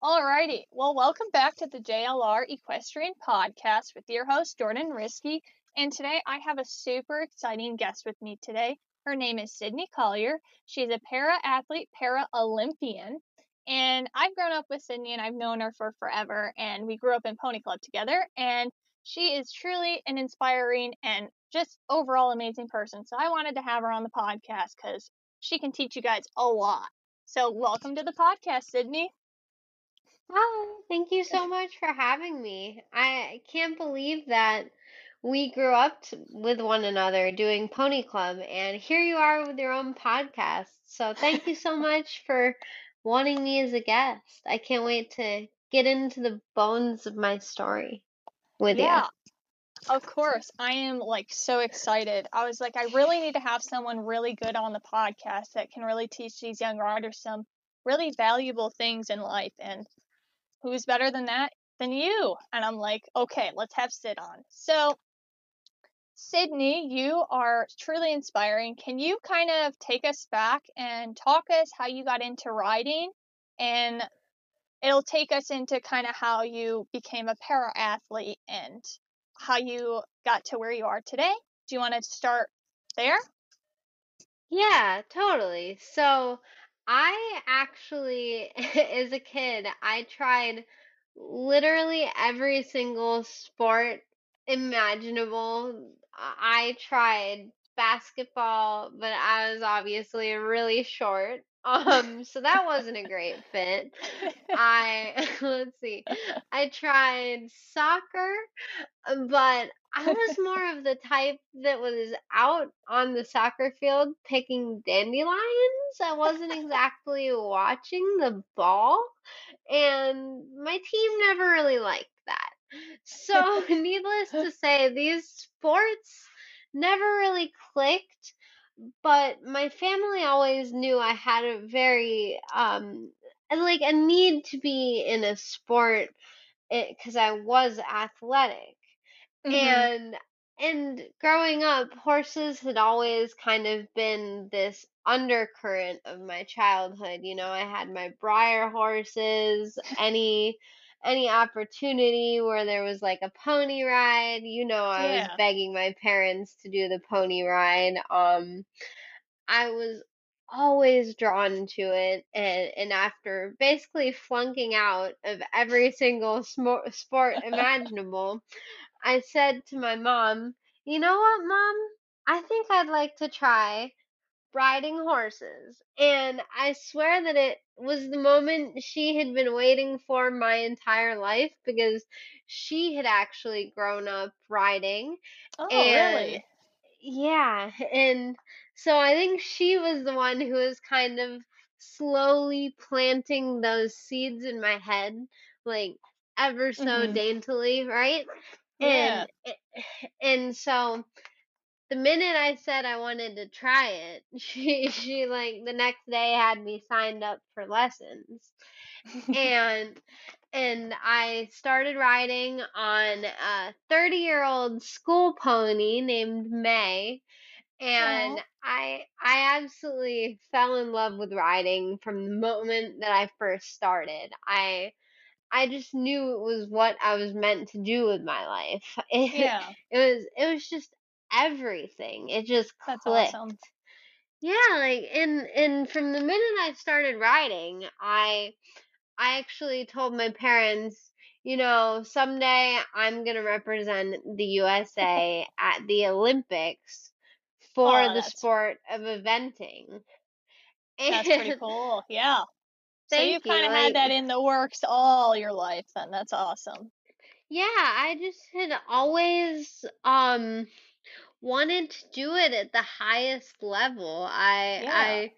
Alrighty. Well, welcome back to the JLR Equestrian Podcast with your host, Jordan Risky. And today I have a super exciting guest with me today. Her name is Sydney Collier. She's a para athlete, para Olympian. And I've grown up with Sydney and I've known her for forever. And we grew up in Pony Club together. And she is truly an inspiring and just overall amazing person. So I wanted to have her on the podcast because she can teach you guys a lot. So welcome to the podcast, Sydney. Hi, thank you so much for having me. I can't believe that we grew up t- with one another doing Pony Club, and here you are with your own podcast. So thank you so much for wanting me as a guest. I can't wait to get into the bones of my story with you. Yeah, of course. I am like so excited. I was like, I really need to have someone really good on the podcast that can really teach these young riders some really valuable things in life. And who's better than that than you? And I'm like, okay, let's have Sid on. So, Sydney, you are truly inspiring. Can you kind of take us back and talk us how you got into riding? And it'll take us into kind of how you became a para athlete and how you got to where you are today. Do you want to start there? Yeah, totally. So I actually, as a kid, I tried literally every single sport imaginable. I tried basketball, but I was obviously really short. Um, so that wasn't a great fit. I let's see. I tried soccer, but I was more of the type that was out on the soccer field picking dandelions. I wasn't exactly watching the ball, and my team never really liked that. So, needless to say, these sports never really clicked, but my family always knew I had a very um like a need to be in a sport because I was athletic. Hmm And and growing up, horses had always kind of been this undercurrent of my childhood. You know, I had my Breyer horses, any any opportunity where there was like a pony ride, you know, I was begging my parents to do the pony ride. Um I was always drawn to it and and after basically flunking out of every single smo- sport imaginable I said to my mom, "You know what, mom? I think I'd like to try riding horses." And I swear that it was the moment she had been waiting for my entire life because she had actually grown up riding Oh, and really? yeah, and so I think she was the one who was kind of slowly planting those seeds in my head, like ever so hmm daintily, right? Yeah. And eh, it- and so the minute I said I wanted to try it, she she like the next day had me signed up for lessons. And and I started riding on a 30-year-old school pony named May and Oh, I I absolutely fell in love with riding from the moment that I first started. I I just knew it was what I was meant to do with my life. It, yeah. it was it was just everything. It just That's clicked. awesome. Yeah, like and and from the minute I started writing, I I actually told my parents, you know, someday I'm going to represent the USA at the Olympics for Oh, the sport of eventing. that's pretty cool. Yeah. So you've you. kind of had that in the works all your life then. That's awesome. yeah, I just had always um wanted to do it at the highest level. I Yeah. I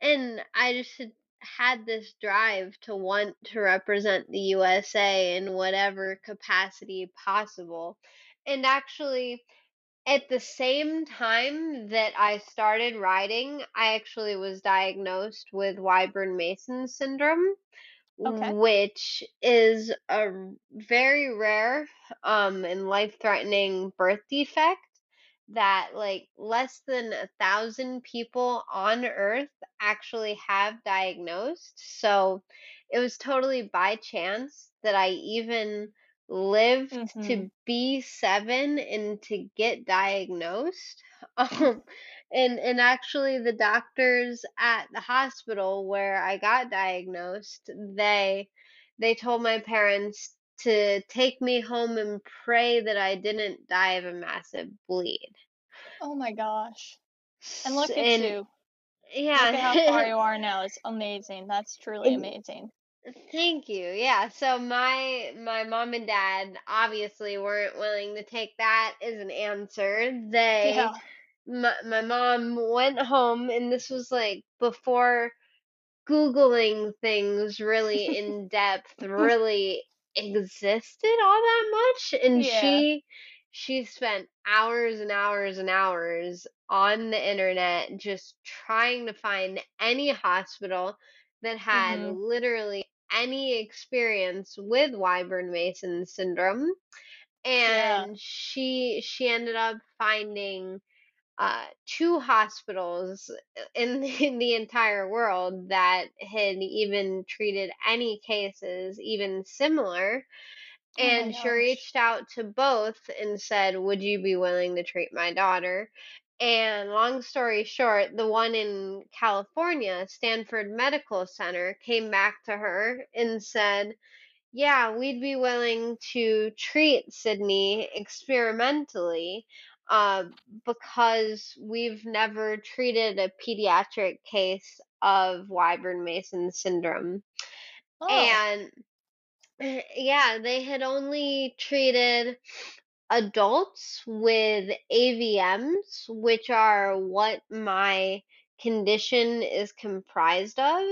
and I just had had this drive to want to represent the USA in whatever capacity possible. And actually at the same time that I started writing, I actually was diagnosed with Wyburn Mason syndrome, Okay. which is a very rare um and life-threatening birth defect that like less than a thousand people on earth actually have diagnosed. So it was totally by chance that I even lived Mhm. to be seven and to get diagnosed. Um, and and actually the doctors at the hospital where I got diagnosed, they they told my parents to take me home and pray that I didn't die of a massive bleed. Oh my gosh. And look at And you. Look at how far you are now. It's amazing. That's truly amazing. Thank you. Yeah, so my my mom and dad obviously weren't willing to take that as an answer. They Yeah. my, my mom went home and this was like before Googling things really in depth really existed all that much and Yeah. she she spent hours and hours and hours on the internet just trying to find any hospital that had Mhm. literally any experience with Wyburn Mason syndrome Yeah. and she she ended up finding uh, two hospitals in the, in the entire world that had even treated any cases even similar. Oh And she reached out to both and said, Would you be willing to treat my daughter? And long story short, the one in California, Stanford Medical Center, came back to her and said, yeah, we'd be willing to treat Sydney experimentally uh, because we've never treated a pediatric case of Wyburn Mason syndrome. Oh. And yeah, they had only treated adults with AVMs, which are what my condition is comprised of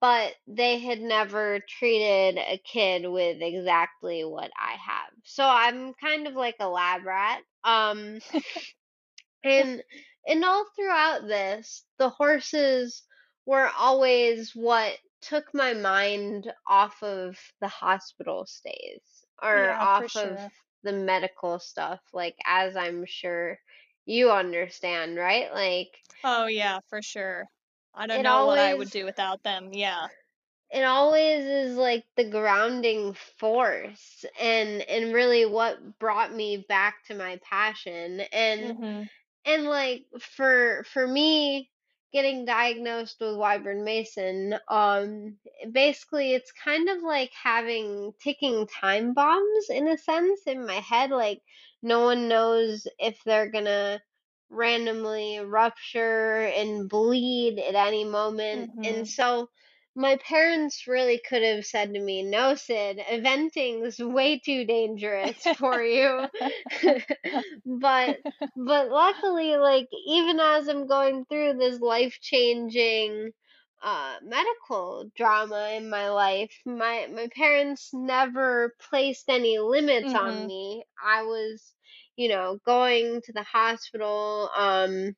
but they had never treated a kid with exactly what I have. So I'm kind of like a lab rat. Um and and all throughout this, the horses were always what took my mind off of the hospital stays or Yeah, off of sure. The medical stuff like as I'm sure you understand, right? Like Oh yeah, for sure. I don't know what I would do without them. Yeah. it always is like the grounding force and and really what brought me back to my passion and Mhm. and like for for me getting diagnosed with Wyburn Mason um basically it's kind of like having ticking time bombs in a sense in my head like no one knows if they're gonna randomly rupture and bleed at any moment and Mhm. so my parents really could have said to me, No, Sid, eventing's way too dangerous for you. but but luckily like even as i'm going through this life changing uh medical drama in my life my my parents never placed any limits on mhm. me i was you know going to the hospital um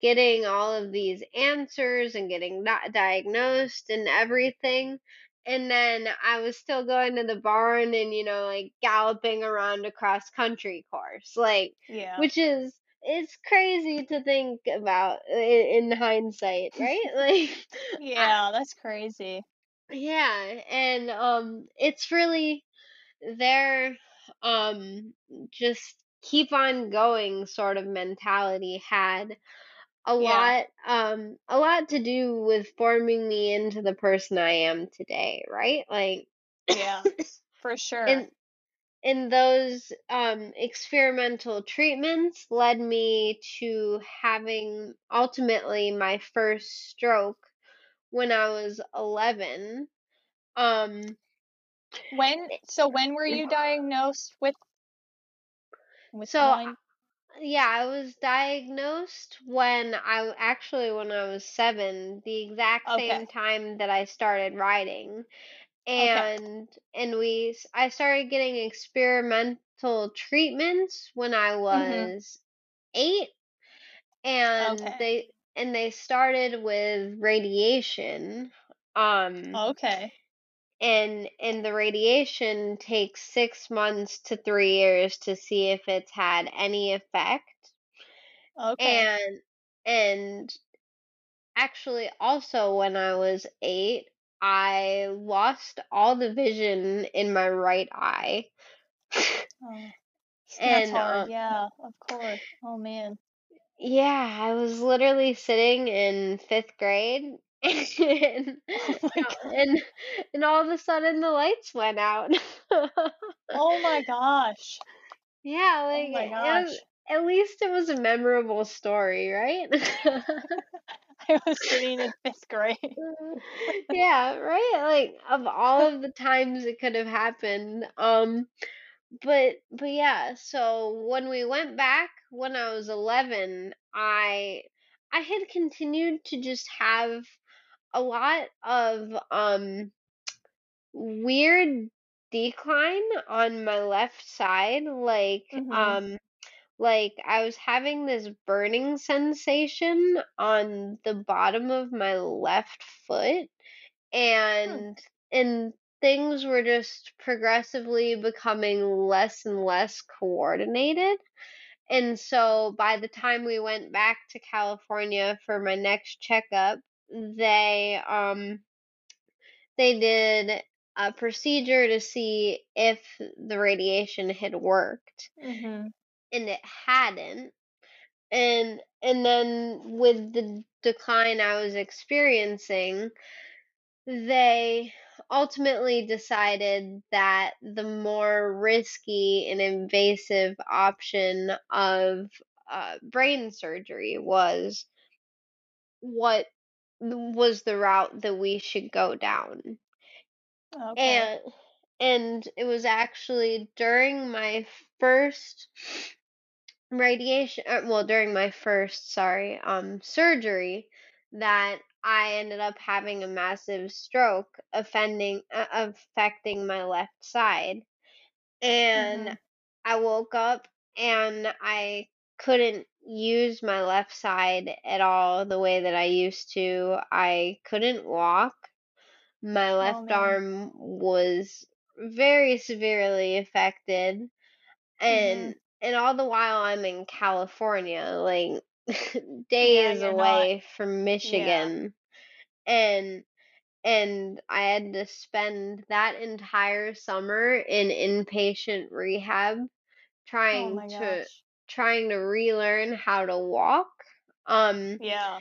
getting all of these answers and getting not diagnosed and everything. And then I was still going to the barn and, you know, like galloping around a cross country course. Like, Yeah. which is, it's crazy to think about in, in hindsight, right? Like, Yeah, that's crazy. yeah. And, um, it's really their, um, just keep on going sort of mentality had a Yeah. lot um a lot to do with forming me into the person I am today, right? Like Yeah. For sure. and and those um experimental treatments led me to having ultimately my first stroke when I was 11. Um When so when were you diagnosed with with so? Yeah, I was diagnosed when I actually when I was 7, the exact Okay. same time that I started riding. Okay. and and we I started getting experimental treatments when I Mhm. was 8 and Okay. they and they started with radiation um Okay. And and the radiation takes six months to three years to see if it's had any effect Okay. and and actually also when i was eight i lost all the vision in my right eye Oh, that's and hard. um Yeah, of course. Oh man. yeah i was literally sitting in fifth grade and Oh and and all of a sudden the lights went out Oh my gosh. Yeah, Oh like my it was, at least it was a memorable story, right? I was sitting in fifth grade. Yeah, right? Like of all of the times it could have happened. Um but but yeah, so when we went back when I was 11, I I had continued to just have a lot of um weird decline on my left side like Mhm. um like I was having this burning sensation on the bottom of my left foot Hmm. and and things were just progressively becoming less and less coordinated and so by the time we went back to California for my next checkup they um they did a procedure to see if the radiation had worked Mhm. and it hadn't and and then with the decline I was experiencing, they ultimately decided that the more risky and invasive option of uh, brain surgery was what was the route that we should go down. Okay. And and it was actually during my first radiation uh, well during my first sorry um surgery that I ended up having a massive stroke offending uh, affecting my left side and Mhm. I woke up and I couldn't use my left side at all the way that I used to. I couldn't walk. My Oh left man. arm was very severely affected Mhm. and and all the while I'm in California, like days not. away from Yeah. Michigan, and and I had to spend that entire summer in inpatient rehab Oh trying my to gosh. Trying to relearn how to walk. Um Yeah.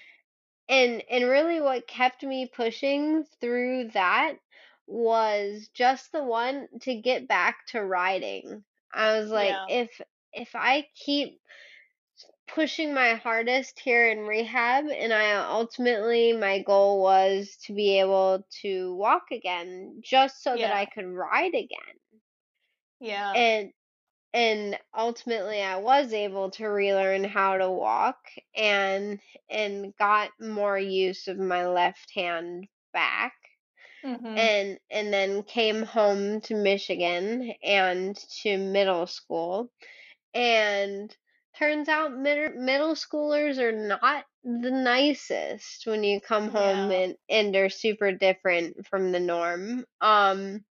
and and really what kept me pushing through that was just the one to get back to riding. I was like Yeah. if if I keep pushing my hardest here in rehab and I ultimately my goal was to be able to walk again just so that I could ride again. Yeah. And and ultimately I was able to relearn how to walk and and got more use of my left hand back Mhm. and and then came home to Michigan and to middle school and turns out mid- middle schoolers are not the nicest when you come home Yeah. and and they're super different from the norm um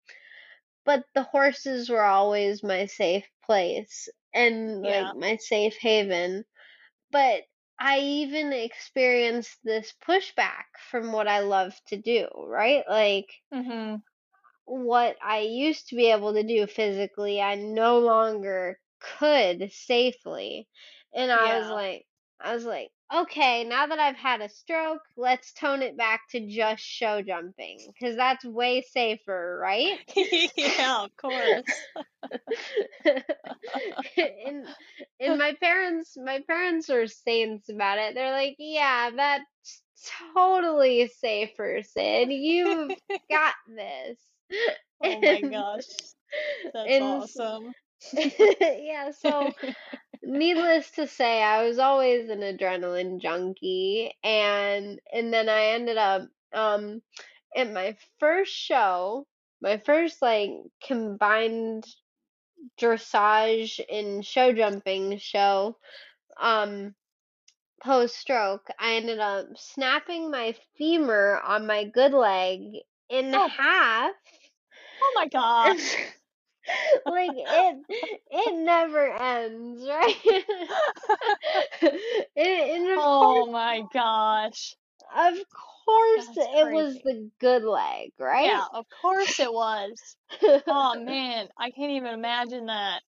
but the horses were always my safe place and like Yeah. my safe haven. But I even experienced this pushback from what I love to do, right? Like Mhm. what I used to be able to do physically, I no longer could safely. And I was like, I was like, okay, now that I've had a stroke, let's tone it back to just show jumping because that's way safer, right? yeah, of course. and and my parents my parents are saints about it. They're like, "Yeah, that's totally safer, Sid. You've got this." oh my And gosh. That's and awesome. yeah, so needless to say, I was always an adrenaline junkie and and then I ended up um at my first show, my first like combined dressage and show jumping show um post stroke i ended up snapping my femur on my good leg in oh, half Oh my gosh. like it it never ends, right? of Oh course my gosh. of course it was the good leg, right? Yeah, of course it was. Oh man, I can't even imagine that.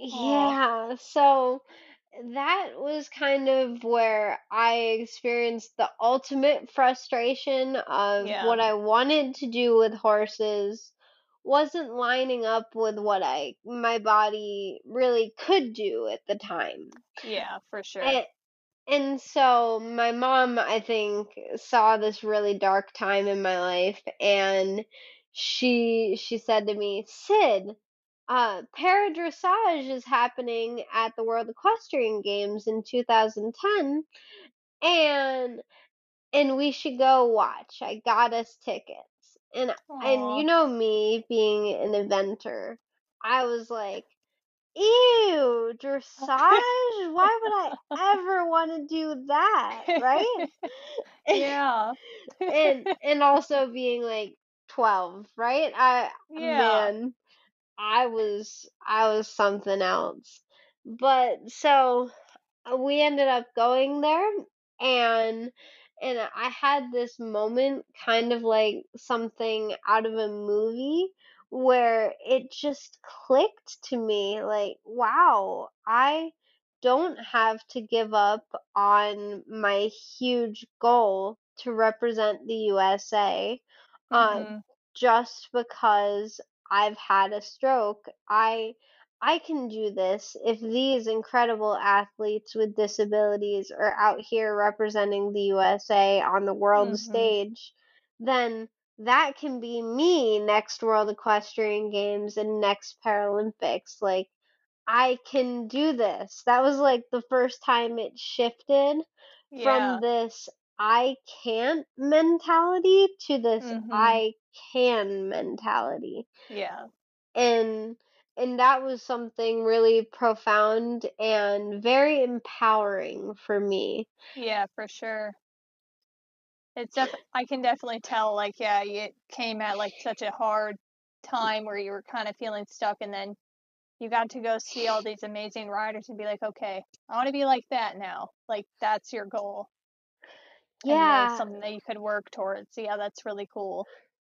Oh, Yeah, so that was kind of where I experienced the ultimate frustration of yeah. what I wanted to do with horses wasn't lining up with what I my body really could do at the time. Yeah, for sure. And so my mom, I think, saw this really dark time in my life and she she said to me, "Sid, uh para dressage is happening at the World Equestrian Games in 2010 and and we should go watch. I got us tickets." And and you know me being an eventer, I was like, Ew, dressage? Why would I ever want to do that, right? yeah. and and also being like 12, right? I Yeah. man, I was I was something else. But so uh, we ended up going there and and I had this moment kind of like something out of a movie where it just clicked to me like wow I don't have to give up on my huge goal to represent the USA uh Mhm. just because I've had a stroke I I can do this if these incredible athletes with disabilities are out here representing the USA on the world Mhm. stage, then that can be me next World Equestrian Games and next Paralympics. Like, I can do this. That was like the first time it shifted Yeah. from this I can't mentality to this Mhm. I can mentality Yeah. and and that was something really profound and very empowering for me. Yeah, for sure. It's def I can definitely tell like yeah, it came at like such a hard time where you were kind of feeling stuck and then you got to go see all these amazing riders and be like, "Okay, I want to be like that now." Like that's your goal and really Yeah, something that you could work towards. Yeah, that's really cool.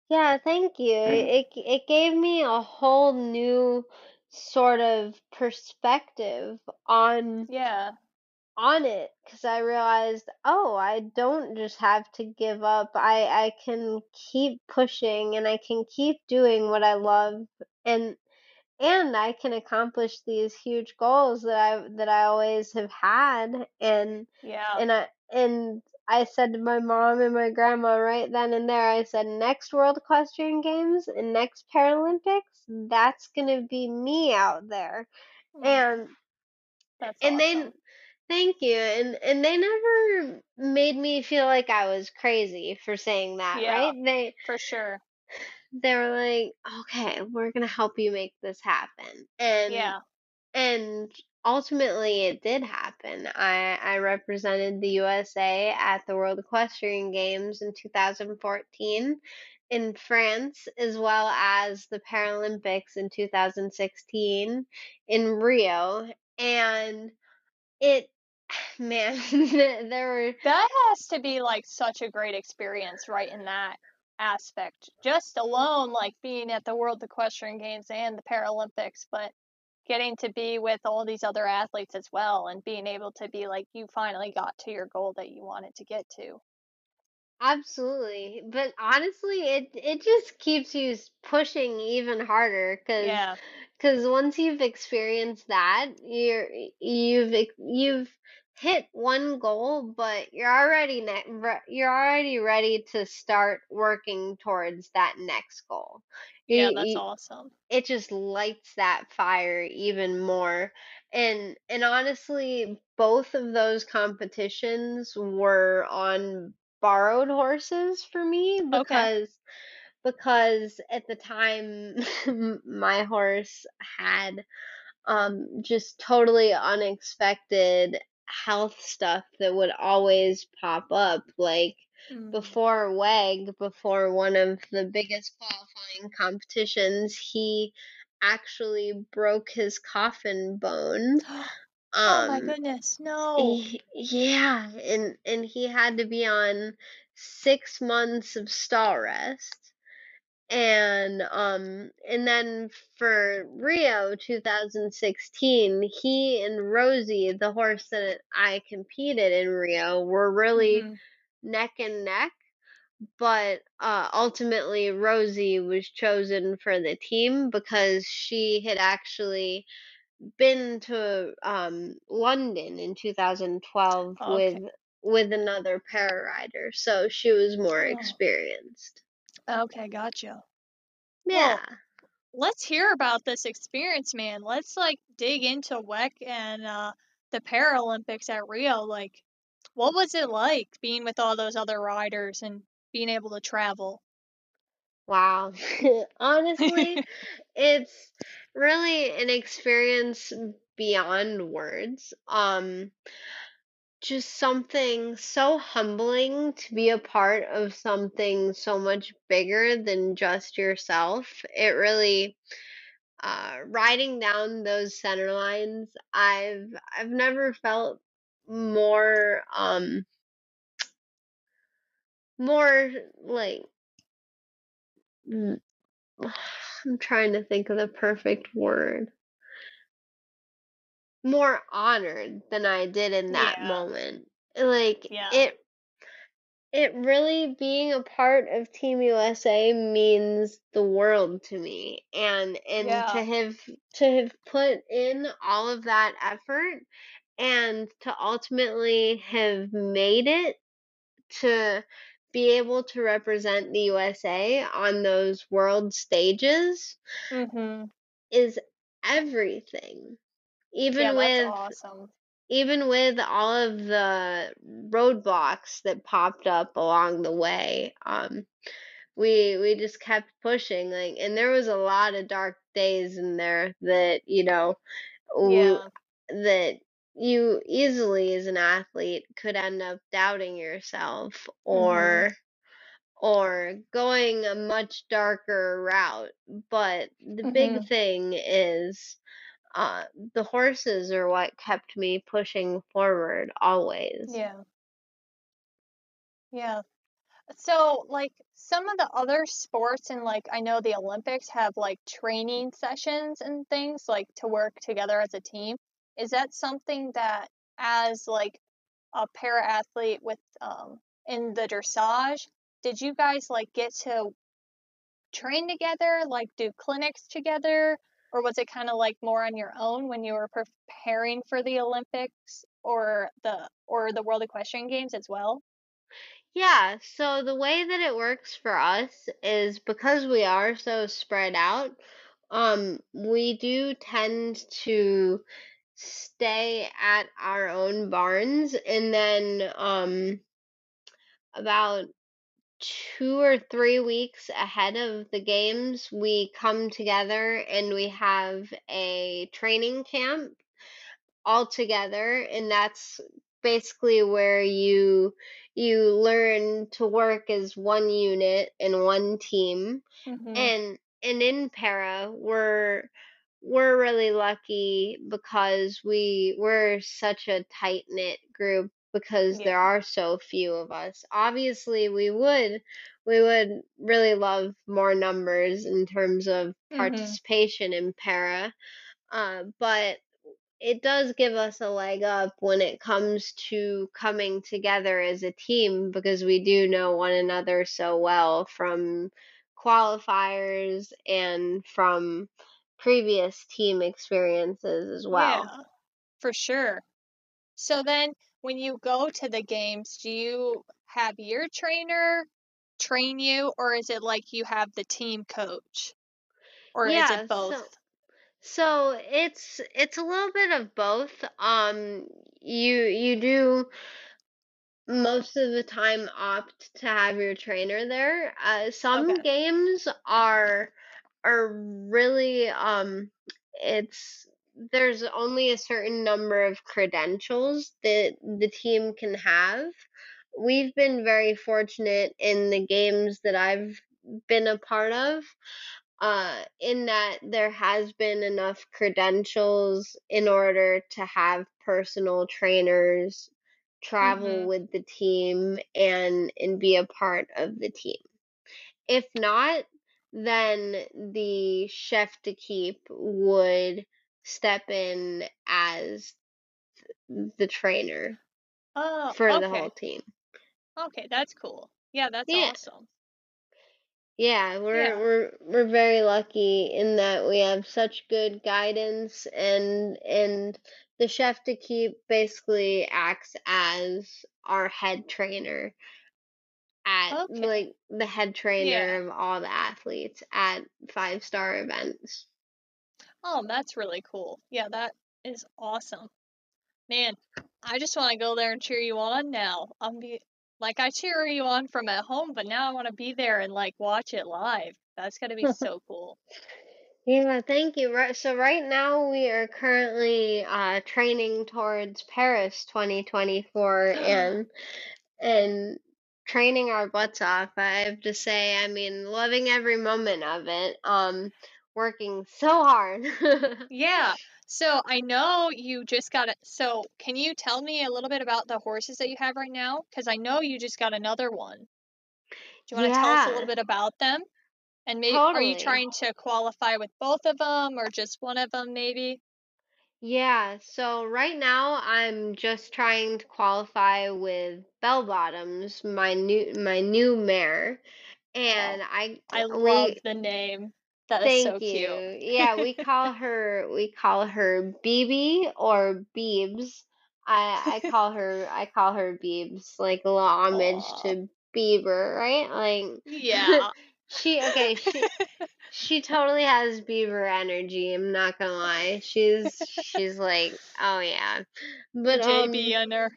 yeah, thank you. It it gave me a whole new sort of perspective on Yeah. On it because I realized, oh, I don't just have to give up. I I can keep pushing and I can keep doing what I love and and I can accomplish these huge goals that I that I always have had and Yeah. and I and I said to my mom and my grandma right then and there I said next World Equestrian Games and next Paralympics that's going to be me out there Mm, and That's and they awesome. Thank you and and they never made me feel like I was crazy for saying that Yeah, right they for sure. they were like okay we're going to help you make this happen and Yeah. And ultimately, it did happen. I, I represented the USA at the World Equestrian Games in 2014 in France, as well as the Paralympics in 2016 in Rio. And it, man, there were, That has to be like such a great experience, right, in that aspect. Just alone, like being at the World Equestrian Games and the Paralympics, but getting to be with all these other athletes as well and being able to be like, you finally got to your goal that you wanted to get to. Absolutely. But honestly, it it just keeps you pushing even harder cuz Yeah. cuz once you've experienced that, you're you've you've hit one goal, but you're already ne- re- you're already ready to start working towards that next goal. Yeah, that's awesome. it just lights that fire even more. And and honestly, both of those competitions were on borrowed horses for me Okay. because because at the time my horse had um just totally unexpected health stuff that would always pop up like Mm. before WEG, before one of the biggest qualifying competitions, he actually broke his coffin bone. oh my Um, goodness, no. he- yeah, and and he had to be on six months of stall rest. And um and then for Rio 2016, he and Rosie, the horse that I competed in Rio, were really Mhm. neck and neck. But uh, ultimately, Rosie was chosen for the team because she had actually been to um, London in 2012 Okay. with with another para rider, so she was more Oh. experienced. Okay, gotcha. Yeah. Let's hear about this experience, man. Let's like dig into WEG and uh, the Paralympics at Rio. Like, what was it like being with all those other riders and being able to travel? Wow. Honestly, it's really an experience beyond words. Um, just something so humbling to be a part of something so much bigger than just yourself. It really uh riding down those center lines, I've I've never felt more um more like I'm trying to think of the perfect word. More honored than I did in that Yeah. moment. Like Yeah. it it really being a part of Team USA means the world to me. And and to have to have put in all of that effort and to ultimately have made it to be able to represent the USA on those world stages Mhm. is everything. Even Yeah, with awesome. even with all of the roadblocks that popped up along the way, um, we we just kept pushing. Like, and there was a lot of dark days in there that you know, Yeah. that you easily as an athlete could end up doubting yourself Mhm. or or going a much darker route. But the big Mhm. thing is uh, the horses are what kept me pushing forward always. Yeah. Yeah. So, like some of the other sports and like I know the Olympics have like training sessions and things like to work together as a team. Is that something that as like a para athlete with um in the dressage, did you guys like get to train together, like do clinics together, or was it kind of like more on your own when you were preparing for the Olympics or the or the World Equestrian Games as well? Yeah, so the way that it works for us is because we are so spread out, um, we do tend to stay at our own barns and then um about two or three weeks ahead of the games, we come together and we have a training camp all together and that's basically where you you learn to work as one unit and one team Mhm. and and in para we're we're really lucky because we we're such a tight knit group because there are so few of us obviously we would we would really love more numbers in terms of Mhm. participation in para uh, but it does give us a leg up when it comes to coming together as a team because we do know one another so well from qualifiers and from previous team experiences as Yeah, well. for sure. So then when you go to the games, do you have your trainer train you or is it like you have the team coach? Or is it both? so so it's it's a little bit of both. Um you you do most of the time opt to have your trainer there. Uh, some Okay. games are are really um it's there's only a certain number of credentials that the team can have. We've been very fortunate in the games that I've been a part of uh, in that there has been enough credentials in order to have personal trainers travel Mhm. with the team and and be a part of the team. If not, then the chef d'equipe would step in as the trainer Oh, for the whole team. Okay, that's cool. Yeah, that's Yeah. awesome. Yeah, we're Yeah. we're we're very lucky in that we have such good guidance and and the chef d'equipe basically acts as our head trainer at Okay. like the head trainer Yeah. of all the athletes at five star events. Oh, that's really cool. Yeah, that is awesome. Man, I just want to go there and cheer you on now. I'm be like I cheer you on from at home, but now I want to be there and like watch it live. That's gonna be so cool. Yeah, thank you. Right, so right now we are currently uh, training towards Paris 2024 and and training our butts off. I have to say, I mean, loving every moment of it. Um, working so hard. Yeah. So I know you just got it. So can you tell me a little bit about the horses that you have right now? Because I know you just got another one. Do you want to tell us a little bit about them? And maybe are you trying to qualify with both of them or just one of them maybe? Yeah, so right now I'm just trying to qualify with Bell Bottoms, my new my new mare, oh, and Oh, I I love we the name. That is so thank cute. you. Yeah, we call her we call her BB or Beebs. I I call her I call her Beebs, like a little homage Aw. to Bieber, right? Like Yeah. she okay, she she totally has Bieber energy, I'm not gonna lie. She's she's like, oh yeah. But JB um her.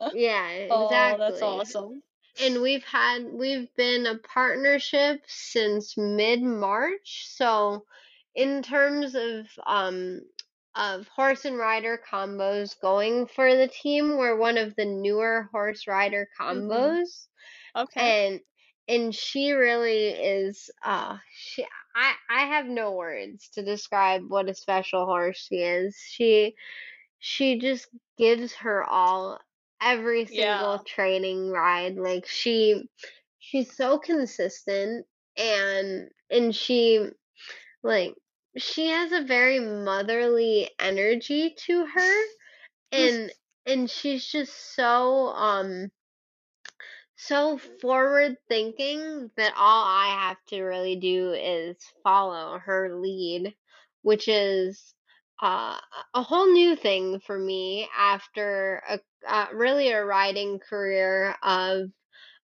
yeah, exactly. Oh, that's awesome. And we've had we've been a partnership since mid-March. So in terms of um of horse and rider combos going for the team, we're one of the newer horse rider Mhm. combos Okay. and and she really is uh she I I have no words to describe what a special horse she is. She she just gives her all every single Yeah. training ride. Like she she's so consistent and and she like she has a very motherly energy to her and and she's just so um so forward thinking that all I have to really do is follow her lead, which is uh, a whole new thing for me after a uh, really a riding career of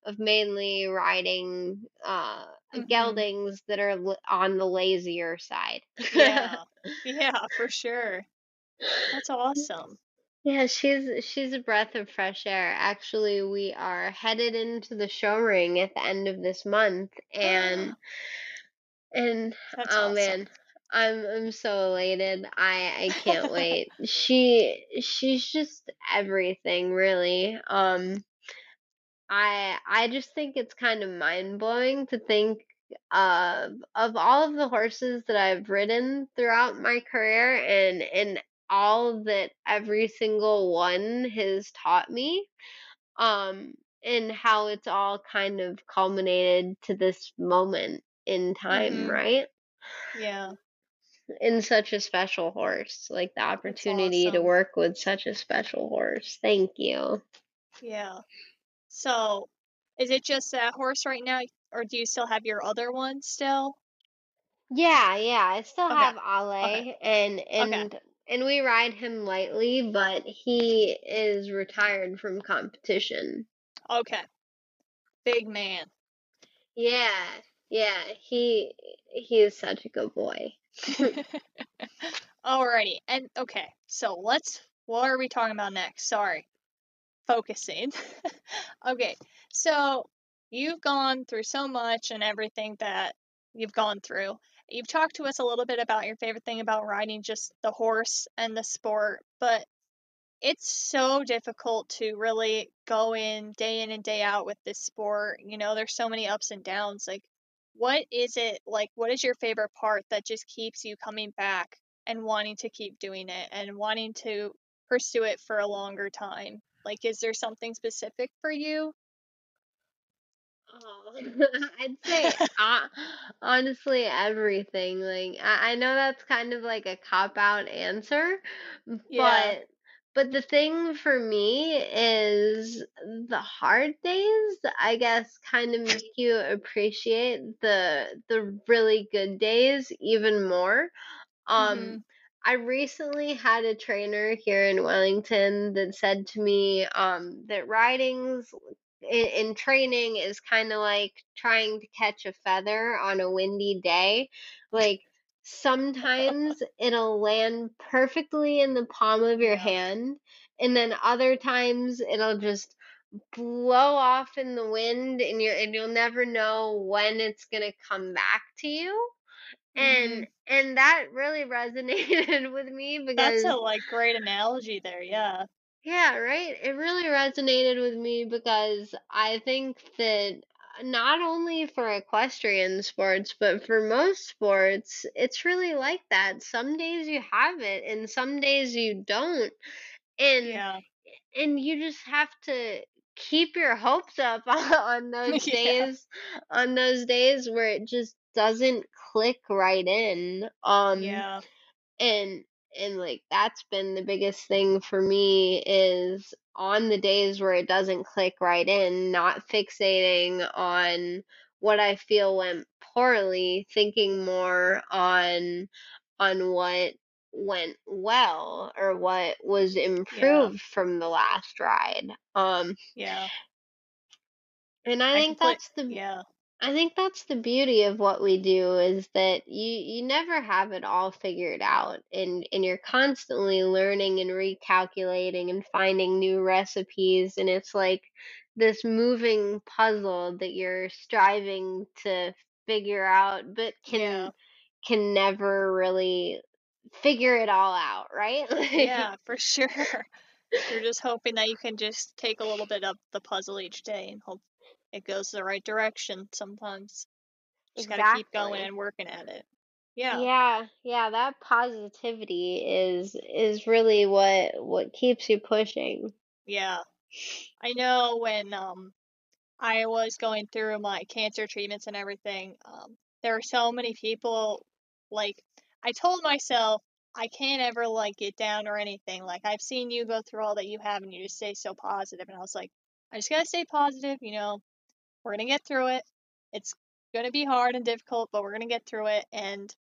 of mainly riding uh, Mhm. geldings that are l- on the lazier side. Yeah. Yeah, for sure. That's awesome. Yeah, she's she's a breath of fresh air. Actually, we are headed into the show ring at the end of this month and and oh awesome. man, I'm I'm so elated. I I can't wait. She she's just everything, really. Um I I just think it's kind of mind-blowing to think of of all of the horses that I've ridden throughout my career and and all that every single one has taught me um and how it's all kind of culminated to this moment in time, Mhm. right? Yeah. In such a special horse, like the opportunity to work with such a special horse. Thank you. Yeah. So, is it just that horse right now, or do you still have your other one still? Yeah, yeah, I still Okay. have Okay. Ale and Okay. and and we ride him lightly, but he is retired from competition. Okay. Big man. Yeah, yeah, he he is such a good boy. Alrighty. And okay. So let's. What are we talking about next? Sorry. Focusing. okay. So you've gone through so much and everything that you've gone through. You've talked to us a little bit about your favorite thing about riding, just the horse and the sport, but it's so difficult to really go in day in and day out with this sport. You know, there's so many ups and downs. Like, what is it like? What is your favorite part that just keeps you coming back and wanting to keep doing it and wanting to pursue it for a longer time? Like, is there something specific for you? Oh, I'd say uh, honestly everything. Like I, I know that's kind of like a cop out answer, Yeah. but but the thing for me is the hard days, I guess, kind of make you appreciate the the really good days even more. Um, Mhm. I recently had a trainer here in Wellington that said to me um, that riding's in, in training is kind of like trying to catch a feather on a windy day. Like sometimes it'll land perfectly in the palm of your hand, and then other times it'll just blow off in the wind and you and you'll never know when it's going to come back to you and Mhm. and that really resonated with me because That's a like great analogy there. Yeah. yeah, right? It really resonated with me because I think that not only for equestrian sports, but for most sports, it's really like that. Some days you have it and some days you don't. And Yeah. and you just have to keep your hopes up on those yeah. days on those days where it just doesn't click right in. Um Yeah. and and like that's been the biggest thing for me is on the days where it doesn't click right in not fixating on what i feel went poorly thinking more on on what went well or what was Yeah. improved from the last ride um Yeah. and i I think that's the Yeah. I think that's the beauty of what we do is that you you never have it all figured out and and you're constantly learning and recalculating and finding new recipes and it's like this moving puzzle that you're striving to figure out but can Yeah. can never really figure it all out, right? Like Yeah. For sure. You're just hoping that you can just take a little bit of the puzzle each day and hope it goes the right direction sometimes. Just got to keep going and working at it. Yeah. Yeah, yeah, that positivity is is really what what keeps you pushing. Yeah. I know when um I was going through my cancer treatments and everything, um there were so many people like I told myself I can't ever like get down or anything. Like I've seen you go through all that you have and you just stay so positive and I was like I just got to stay positive, you know. We're going to get through it. It's going to be hard and difficult, but we're going to get through it and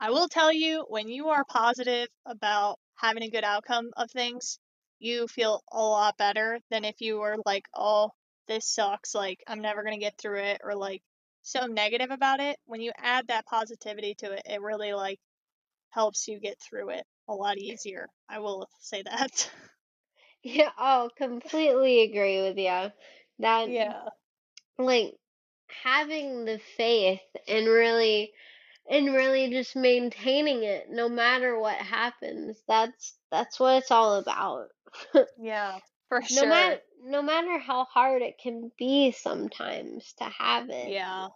I will tell you, when you are positive about having a good outcome of things, you feel a lot better than if you were like, oh, this sucks, like, I'm never going to get through it, or like so negative about it. When you add that positivity to it, it really like helps you get through it a lot easier. I will say that. Yeah, I'll completely agree with you. That yeah. Like having the faith and really and really just maintaining it no matter what happens. That's that's what it's all about. Yeah, for No sure. matter no matter how hard it can be sometimes to have it. Yeah.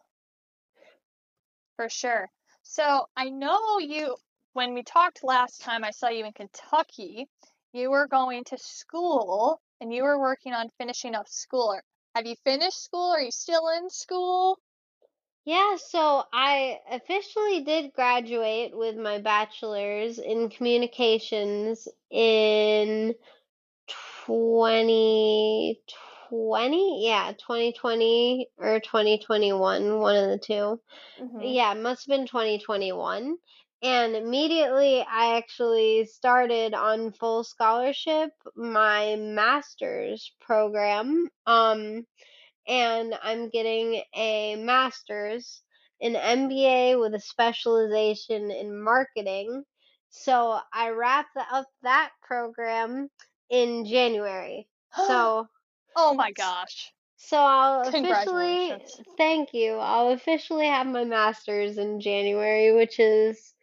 For sure. So I know you, when we talked last time, I saw you in Kentucky. You were going to school and you were working on finishing up school. Have you finished school? Are you still in school? Yeah, so I officially did graduate with my bachelor's in communications in 2020. Yeah, 2020 or 2021, one of the two. Mm-hmm. Yeah, it must have been 2021. And immediately I actually started on full scholarship my master's program. Um, and I'm getting a master's, an MBA with a specialization in marketing. So I wrapped up that program in January. So oh my gosh. so I'll officially thank you. I'll officially have my master's in January, which is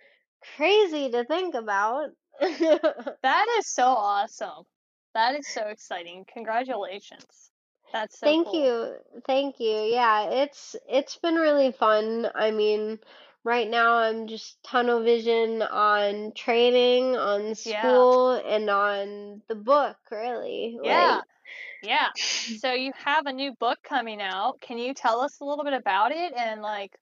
crazy to think about. That is so awesome. That is so exciting. Congratulations. That's so Thank cool. you. Thank you. Yeah, it's it's been really fun. I mean, right now I'm just tunnel vision on training, on Yeah. school, and on the book, really. Yeah. Like, Yeah. So you have a new book coming out. Can you tell us a little bit about it and like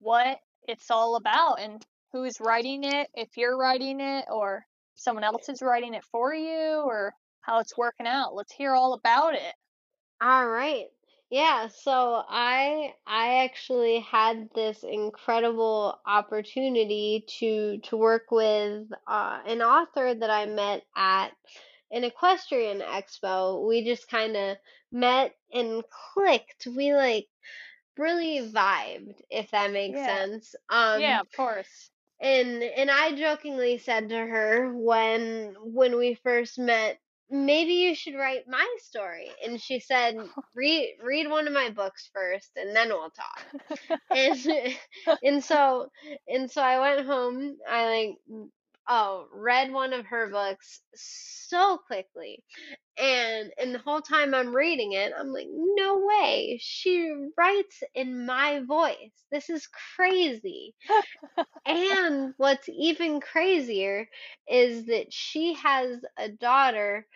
what it's all about and who's writing it, if you're writing it or someone else is writing it for you or how it's working out? Let's hear all about it. all right. Yeah, so I I actually had this incredible opportunity to to work with uh, an author that I met at an equestrian expo. We just kind of met and clicked. We like really vibed, if that makes Yeah. sense. Um, Yeah, of course. And and I jokingly said to her when when we first met, maybe you should write my story. And she said, read read one of my books first, and then we'll talk. And and so and so I went home. I like oh read one of her books so quickly and and the whole time I'm reading it, I'm like, no way. She writes in my voice. This is crazy. and what's even crazier is that she has a daughter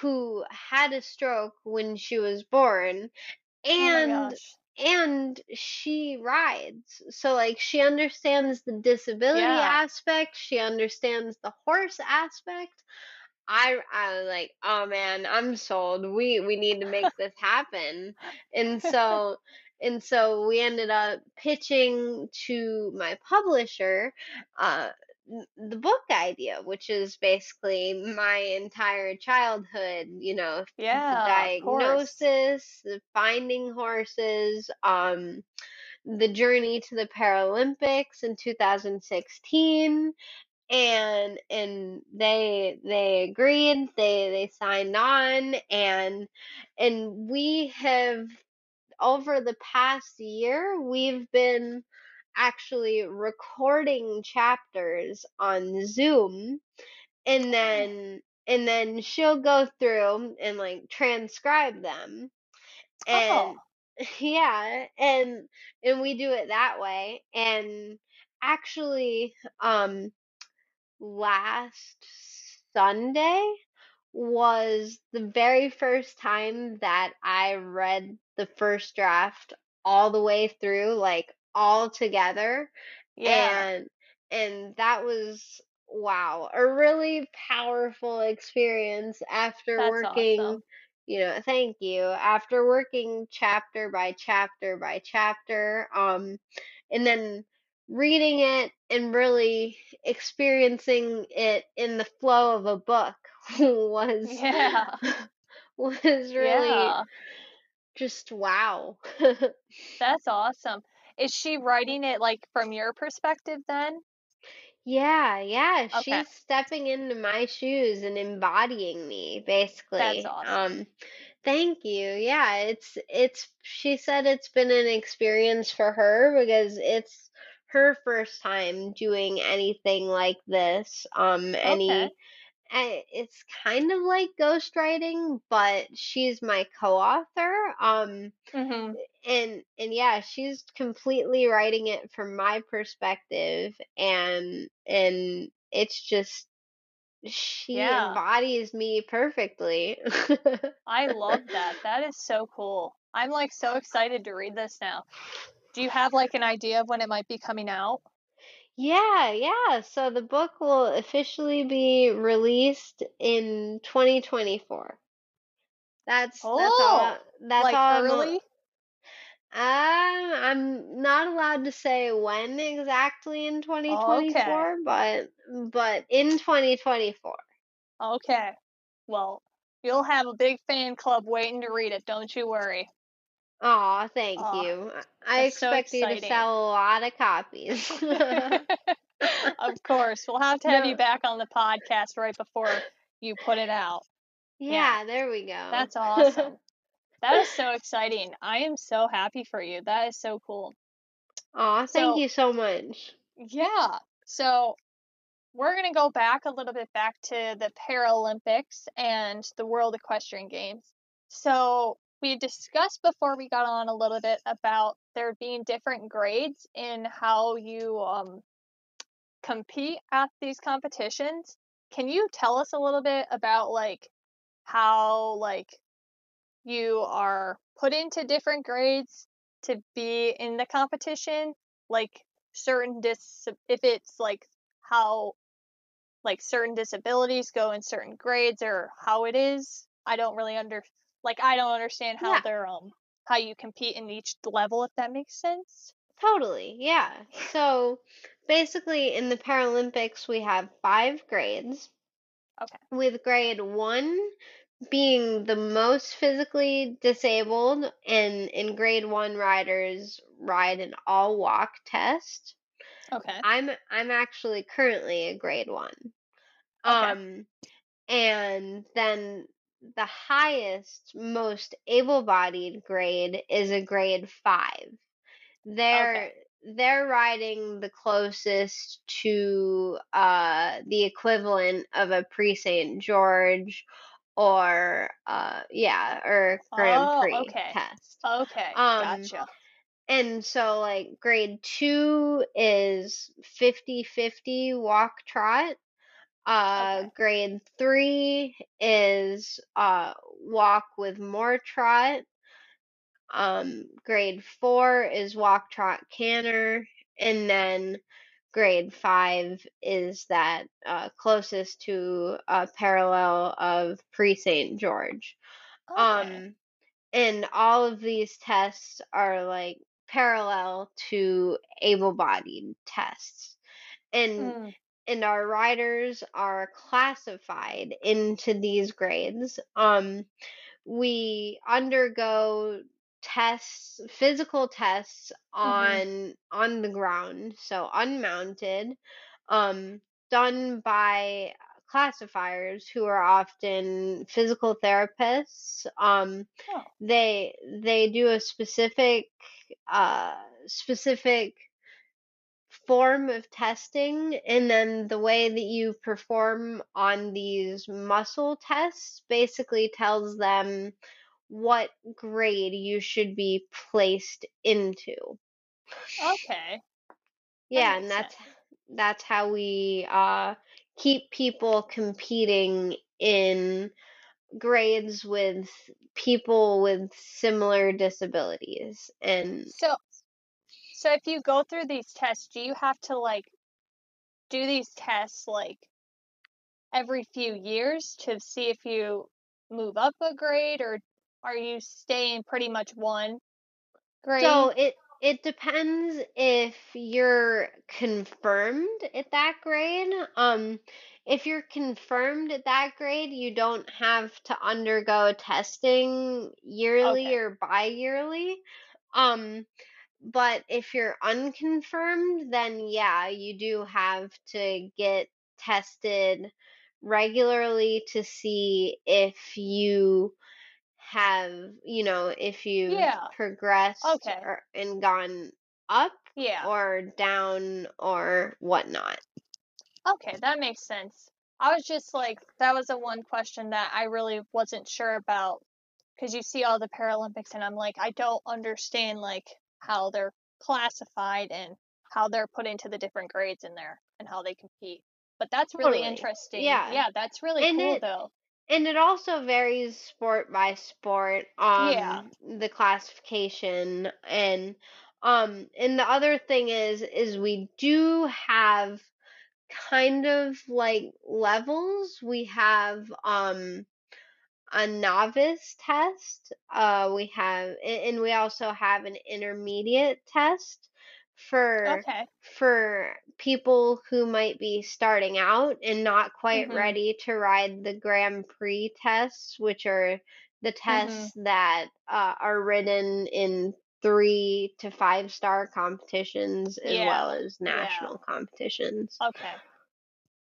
who had a stroke when she was born Oh and gosh. And she rides so like she understands the disability Yeah. aspect she understands the horse aspect I I was like, oh man, I'm sold. We we need to make this happen. And so and so we ended up pitching to my publisher uh the book idea, which is basically my entire childhood, you know, Yeah, diagnosis, the finding horses, um the journey to the Paralympics in 2016 and and they they agreed they they signed on and and we have over the past year we've been actually recording chapters on Zoom and then and then she'll go through and like transcribe them and Oh. yeah and and we do it that way and actually um last Sunday was the very first time that I read the first draft all the way through, like all together. Yeah. And and that was wow, a really powerful experience after That's working, awesome. you know, thank you. After working chapter by chapter by chapter, um, and then reading it and really experiencing it in the flow of a book was Yeah. was really Yeah. just wow. That's awesome. Is she writing it like from your perspective then? Yeah, yeah, Okay. she's stepping into my shoes and embodying me, basically. That's awesome. Um, thank you. Yeah, it's it's she said it's been an experience for her because it's her first time doing anything like this. Um, Okay. I, it's kind of like ghostwriting, but she's my co-author. Um, Mhm. and and yeah, she's completely writing it from my perspective, and and it's just she Yeah. embodies me perfectly. I love that. That is so cool. I'm like so excited to read this now. Do you have like an idea of when it might be coming out? Yeah, yeah. So the book will officially be released in 2024. That's that's all. Oh, That's like all I'm. early? Um, I'm not allowed to say when exactly in Okay. 2024, but but in 2024. Okay. Well, you'll have a big fan club waiting to read it, don't you worry. Aw, thank Aw, you. I that's so expect you to exciting. sell a lot of copies. Of course. We'll have to have you No, back on the podcast right before you put it out. Yeah, yeah, there we go. that's awesome. That is so exciting. I am so happy for you. That is so cool. Aw, thank So, you so much. yeah. So, we're going to go back a little bit back to the Paralympics and the World Equestrian Games. So, we discussed before we got on a little bit about there being different grades in how you um, compete at these competitions. Can you tell us a little bit about like how like you are put into different grades to be in the competition? Like certain dis if it's like how like certain disabilities go in certain grades or how it is. I don't really under like I don't understand how Yeah, they're um how you compete in each level if that makes sense. totally. Yeah. So basically, in the Paralympics, we have five grades, Okay. with grade one being the most physically disabled, and in grade one, riders ride an all walk test. Okay. I'm I'm actually currently a grade one. Okay. Um, and then the highest, most able-bodied grade is a grade five. They're they're riding the closest to uh the equivalent of a Prix Saint George or uh yeah, or Grand Oh, Prix okay. test. Okay. Um Gotcha. and so like grade 2 is 50-50 walk trot. Uh Okay. grade 3 is uh walk with more trot. Um, grade four is walk, trot, canter, and then grade five is that uh, closest to a parallel of Prix Saint George. Okay. Um, and all of these tests are like parallel to able-bodied tests, and Mm. And our riders are classified into these grades. Um, we undergo tests physical tests Mhm. on on the ground so unmounted um done by classifiers who are often physical therapists um Oh. they they do a specific uh specific form of testing and then the way that you perform on these muscle tests basically tells them what grade you should be placed into. Okay. Yeah, makes and that's sense. that's how we uh keep people competing in grades with people with similar disabilities. And So so if you go through these tests, do you have to like do these tests like every few years to see if you move up a grade or are you staying pretty much one grade? so it it depends if you're confirmed at that grade. Um if you're confirmed at that grade, you don't have to undergo testing yearly Okay. or bi-yearly. Um but if you're unconfirmed, then yeah, you do have to get tested regularly to see if you have, you know, if you've Yeah. progressed Okay. or and gone up Yeah. or down or whatnot. Okay, that makes sense. I was just like, that was the one question that I really wasn't sure about because you see all the Paralympics and I'm like, I don't understand like how they're classified and how they're put into the different grades in there and how they compete. But that's really Totally. interesting. Yeah. Yeah, that's really And cool it though. and it also varies sport by sport Yeah. um the classification and um and the other thing is is we do have kind of like levels we have um a novice test uh we have and we also have an intermediate test for Okay. for people who might be starting out and not quite Mhm. ready to ride the Grand Prix tests, which are the Mhm. tests that uh, are ridden in three to five star competitions as well Yeah. as Yeah. national competitions. Okay.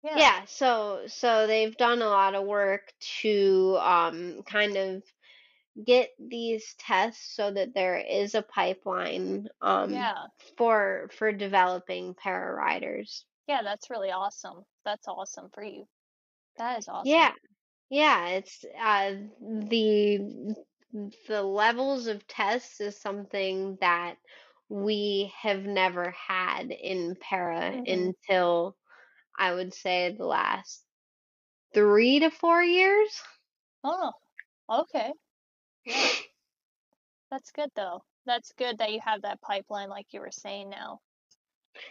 Yeah. Yeah, so so they've done a lot of work to um kind of get these tests so that there is a pipeline um Yeah. for for developing para riders. Yeah, that's really awesome. That's awesome for you. That is awesome. Yeah. Yeah, it's uh the the levels of tests is something that we have never had in para Mhm. until I would say the last three to four years. Oh, okay. Yeah. That's good though. That's good that you have that pipeline like you were saying now.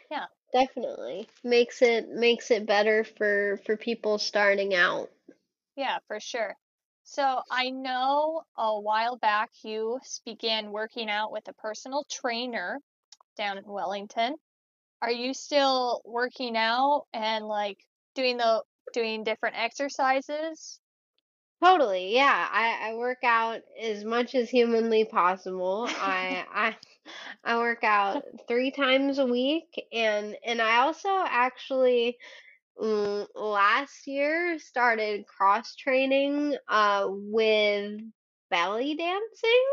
Yeah. Definitely makes it makes it better for for people starting out. Yeah, for sure. So I know a while back you began working out with a personal trainer down in Wellington. Are you still working out and like doing the doing different exercises? Totally, yeah. I, I work out as much as humanly possible. I I I work out three times a week, and and I also actually mm, last year started cross training uh with belly dancing.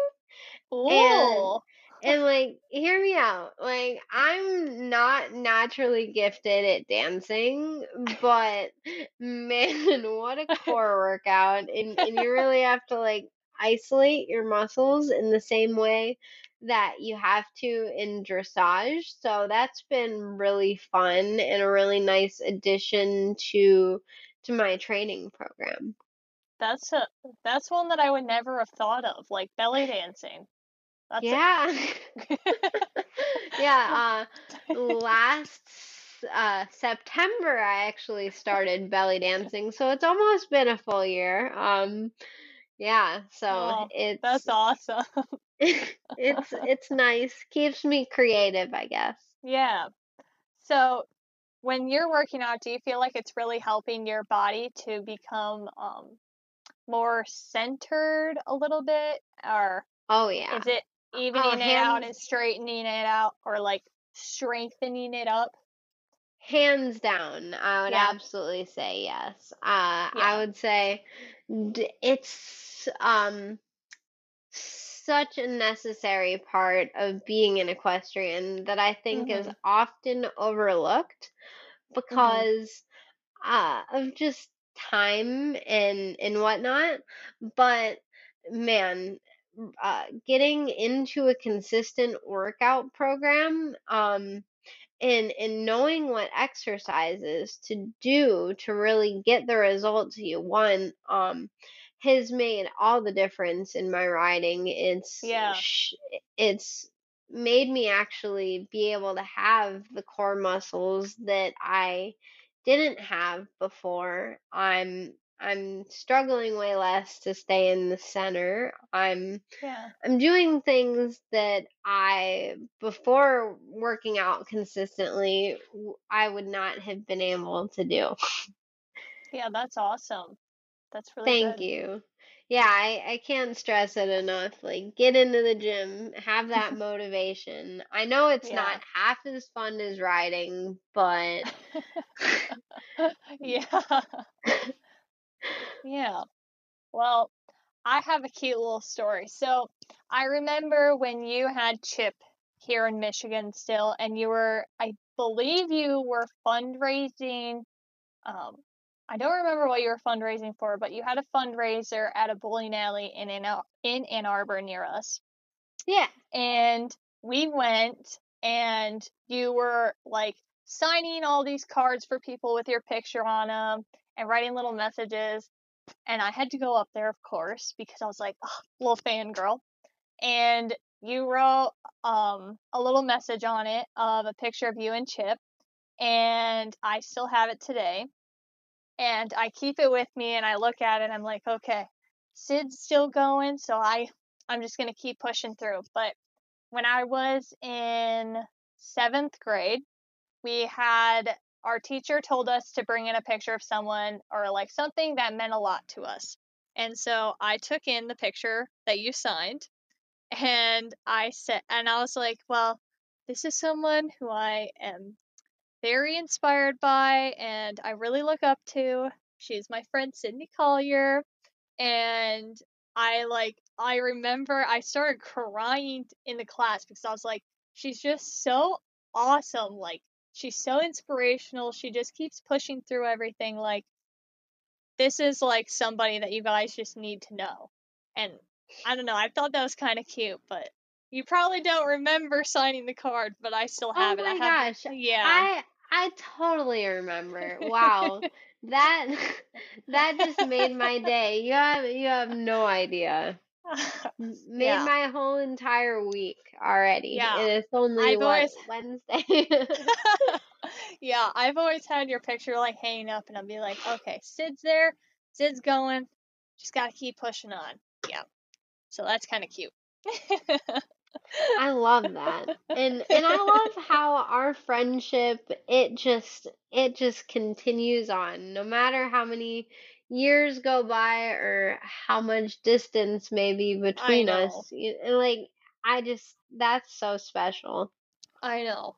Ooh. and like hear me out. Like I'm not naturally gifted at dancing, but man, what a core workout. And and you really have to like isolate your muscles in the same way that you have to in dressage. So that's been really fun and a really nice addition to to my training program. That's a that's one that I would never have thought of, like belly dancing. That's Yeah. Yeah, uh, last uh, September I actually started belly dancing, so it's almost been a full year. Um, yeah, so oh, it's that's awesome. it's it's nice, keeps me creative, I guess. Yeah. So when you're working out, do you feel like it's really helping your body to become um more centered a little bit, or Oh yeah. is it Oh, evening it out and straightening it out, or like strengthening it up? hands down, I would Yeah. absolutely say yes. Uh, I would say d- it's um such a necessary part of being an equestrian that I think is Mhm. often overlooked Mhm. because uh, of just time and and whatnot. But man, uh, getting into a consistent workout program, um, and and knowing what exercises to do to really get the results you want um has made all the difference in my riding it's Yeah. sh- it's made me actually be able to have the core muscles that I didn't have before i'm i'm struggling way less to stay in the center i'm Yeah. I'm doing things that I, before working out consistently, I would not have been able to do. Yeah, that's awesome. That's really Thank good. you. Yeah, I, I can't stress it enough. Like, get into the gym, have that motivation. I know it's Yeah. not half as fun as riding, but Yeah. Yeah. Well, I have a cute little story. So I remember when you had Chip here in Michigan still, and you were, I believe you were fundraising. Um, I don't remember what you were fundraising for, but you had a fundraiser at a bowling alley in Ann, Ar- in Ann Arbor near us. yeah. And we went, and you were like signing all these cards for people with your picture on them and writing little messages and I had to go up there, of course, because I was like, oh, little fangirl. And you wrote um, a little message on it of a picture of you and Chip, and I still have it today. And I keep it with me, and I look at it, and I'm like, okay, Syd's still going, so I I'm just gonna keep pushing through. But when I was in seventh grade, we had our teacher told us to bring in a picture of someone or like something that meant a lot to us. And so I took in the picture that you signed and I said, and I was like, well, this is someone who I am very inspired by and I really look up to. She's my friend Sydney Collier. And I like, I remember I started crying in the class because I was like, she's just so awesome. Like, she's so inspirational. She just keeps pushing through everything. Like, this is like somebody that you guys just need to know. And I don't know. I thought that was kind of cute, but you probably don't remember signing the card, but I still Oh have it. I my have, gosh. yeah. I I totally remember. Wow. That that just made my day. You have you have no idea. Made yeah. my whole entire week already. Yeah. And it's only I've what, always Wednesday? yeah, I've always had your picture like hanging up, and I'll be like, okay, Syd's there, Syd's going, just gotta keep pushing on. Yeah, so that's kind of cute. I love that. And and I love how our friendship it just it just continues on no matter how many years go by or how much distance maybe between us. And like I just that's so special. I know.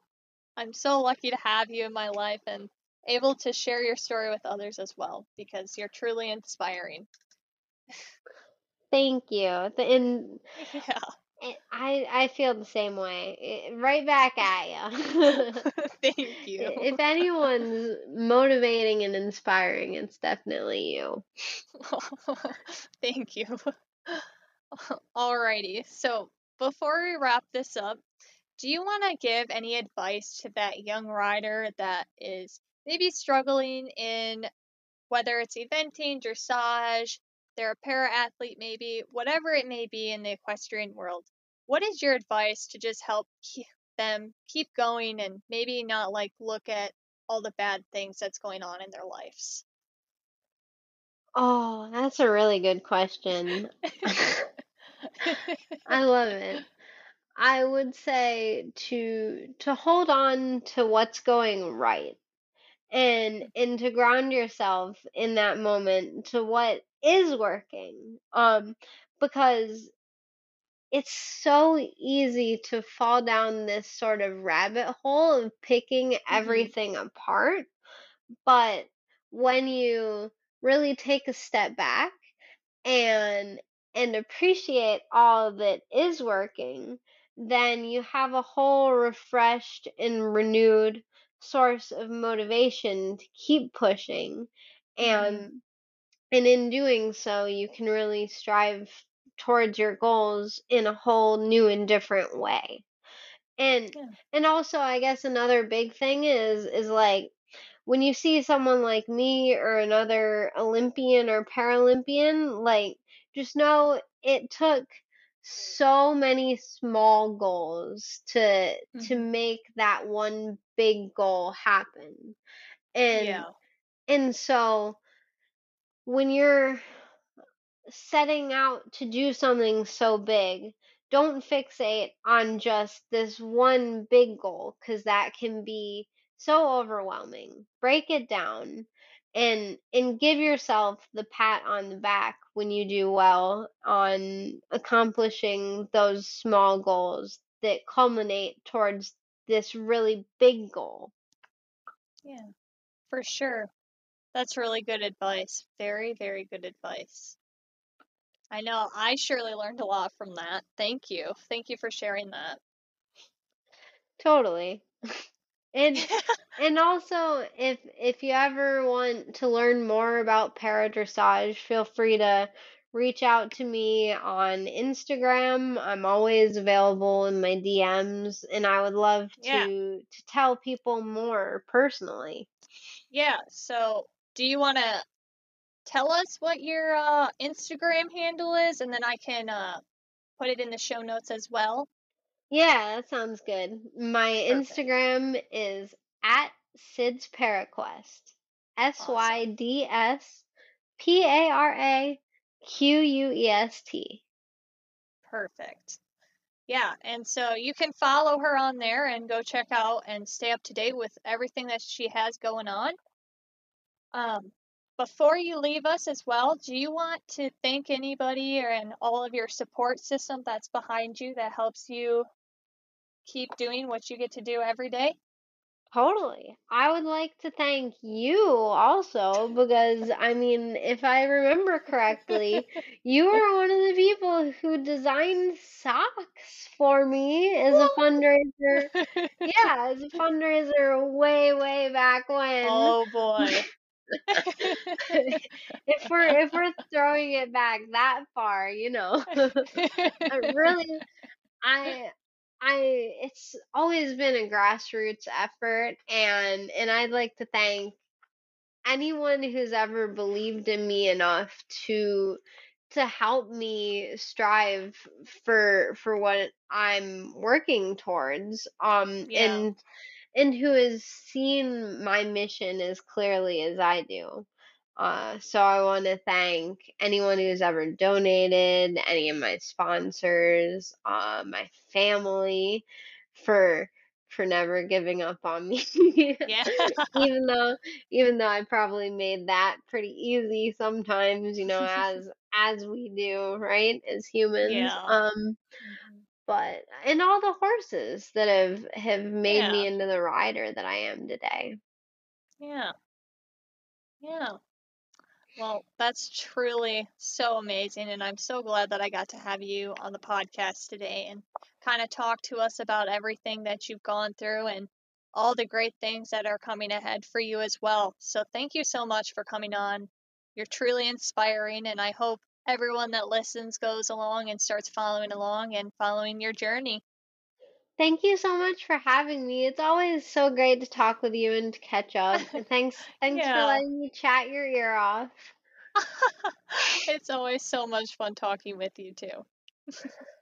I'm so lucky to have you in my life and able to share your story with others as well because you're truly inspiring. Thank you. And Yeah. It- I I feel the same way. Right back at you. Thank you. If anyone's motivating and inspiring, it's definitely you. Thank you. Alrighty. So before we wrap this up, do you want to give any advice to that young rider that is maybe struggling in whether it's eventing, dressage, they're a para athlete, maybe, whatever it may be in the equestrian world? What is your advice to just help keep them keep going and maybe not like look at all the bad things that's going on in their lives? Oh, that's a really good question. I love it. I would say to to hold on to what's going right and and to ground yourself in that moment to what is working. Um, because it's so easy to fall down this sort of rabbit hole of picking hmm everything apart. But when you really take a step back and and appreciate all that is working, then you have a whole refreshed and renewed source of motivation to keep pushing. hmm And and in doing so, you can really strive towards your goals in a whole new and different way. And Yeah. and also I guess another big thing is is like when you see someone like me or another Olympian or Paralympian, like just know it took so many small goals to to hmm make that one big goal happen. And Yeah. and so when you're setting out to do something so big, don't fixate on just this one big goal because that can be so overwhelming. Break it down and and give yourself the pat on the back when you do well on accomplishing those small goals that culminate towards this really big goal. Yeah. For sure. That's really good advice. Very, very good advice. I know I surely learned a lot from that. Thank you. Thank you for sharing that. Totally. And and also if if you ever want to learn more about para dressage, feel free to reach out to me on Instagram. I'm always available in my DMs and I would love Yeah. to to tell people more personally. Yeah. So, do you want to tell us what your uh, Instagram handle is, and then I can uh, put it in the show notes as well? Yeah, that sounds good. My Perfect. Instagram is at Syd's Paraquest. S Y Awesome. D S P A R A Q U E S T. Perfect. Yeah, and so you can follow her on there and go check out and stay up to date with everything that she has going on. Um, before you leave us as well, do you want to thank anybody or and all of your support system that's behind you that helps you keep doing what you get to do every day? Totally. I would like to thank you also because, I mean, if I remember correctly, you were one of the people who designed socks for me as a fundraiser. Yeah, as a fundraiser way, way back when. Oh boy. if we're if we're throwing it back that far, you know. I really I I it's always been a grassroots effort and and I'd like to thank anyone who's ever believed in me enough to to help me strive for for what I'm working towards um yeah. and and who has seen my mission as clearly as I do. Uh, so I want to thank anyone who's ever donated, any of my sponsors, uh, my family for for never giving up on me. Yeah. even though even though I probably made that pretty easy sometimes, you know, as as we do, right? As humans. Yeah. Um Mhm. but and all the horses that have have made Yeah. me into the rider that I am today. Yeah. Yeah. Well, that's truly so amazing, and I'm so glad that I got to have you on the podcast today and kind of talk to us about everything that you've gone through and all the great things that are coming ahead for you as well. So, thank you so much for coming on. You're truly inspiring, and I hope everyone that listens goes along and starts following along and following your journey. Thank you so much for having me. It's always so great to talk with you and to catch up. And thanks thanks for Yeah. letting me chat your ear off. it's always so much fun talking with you, too.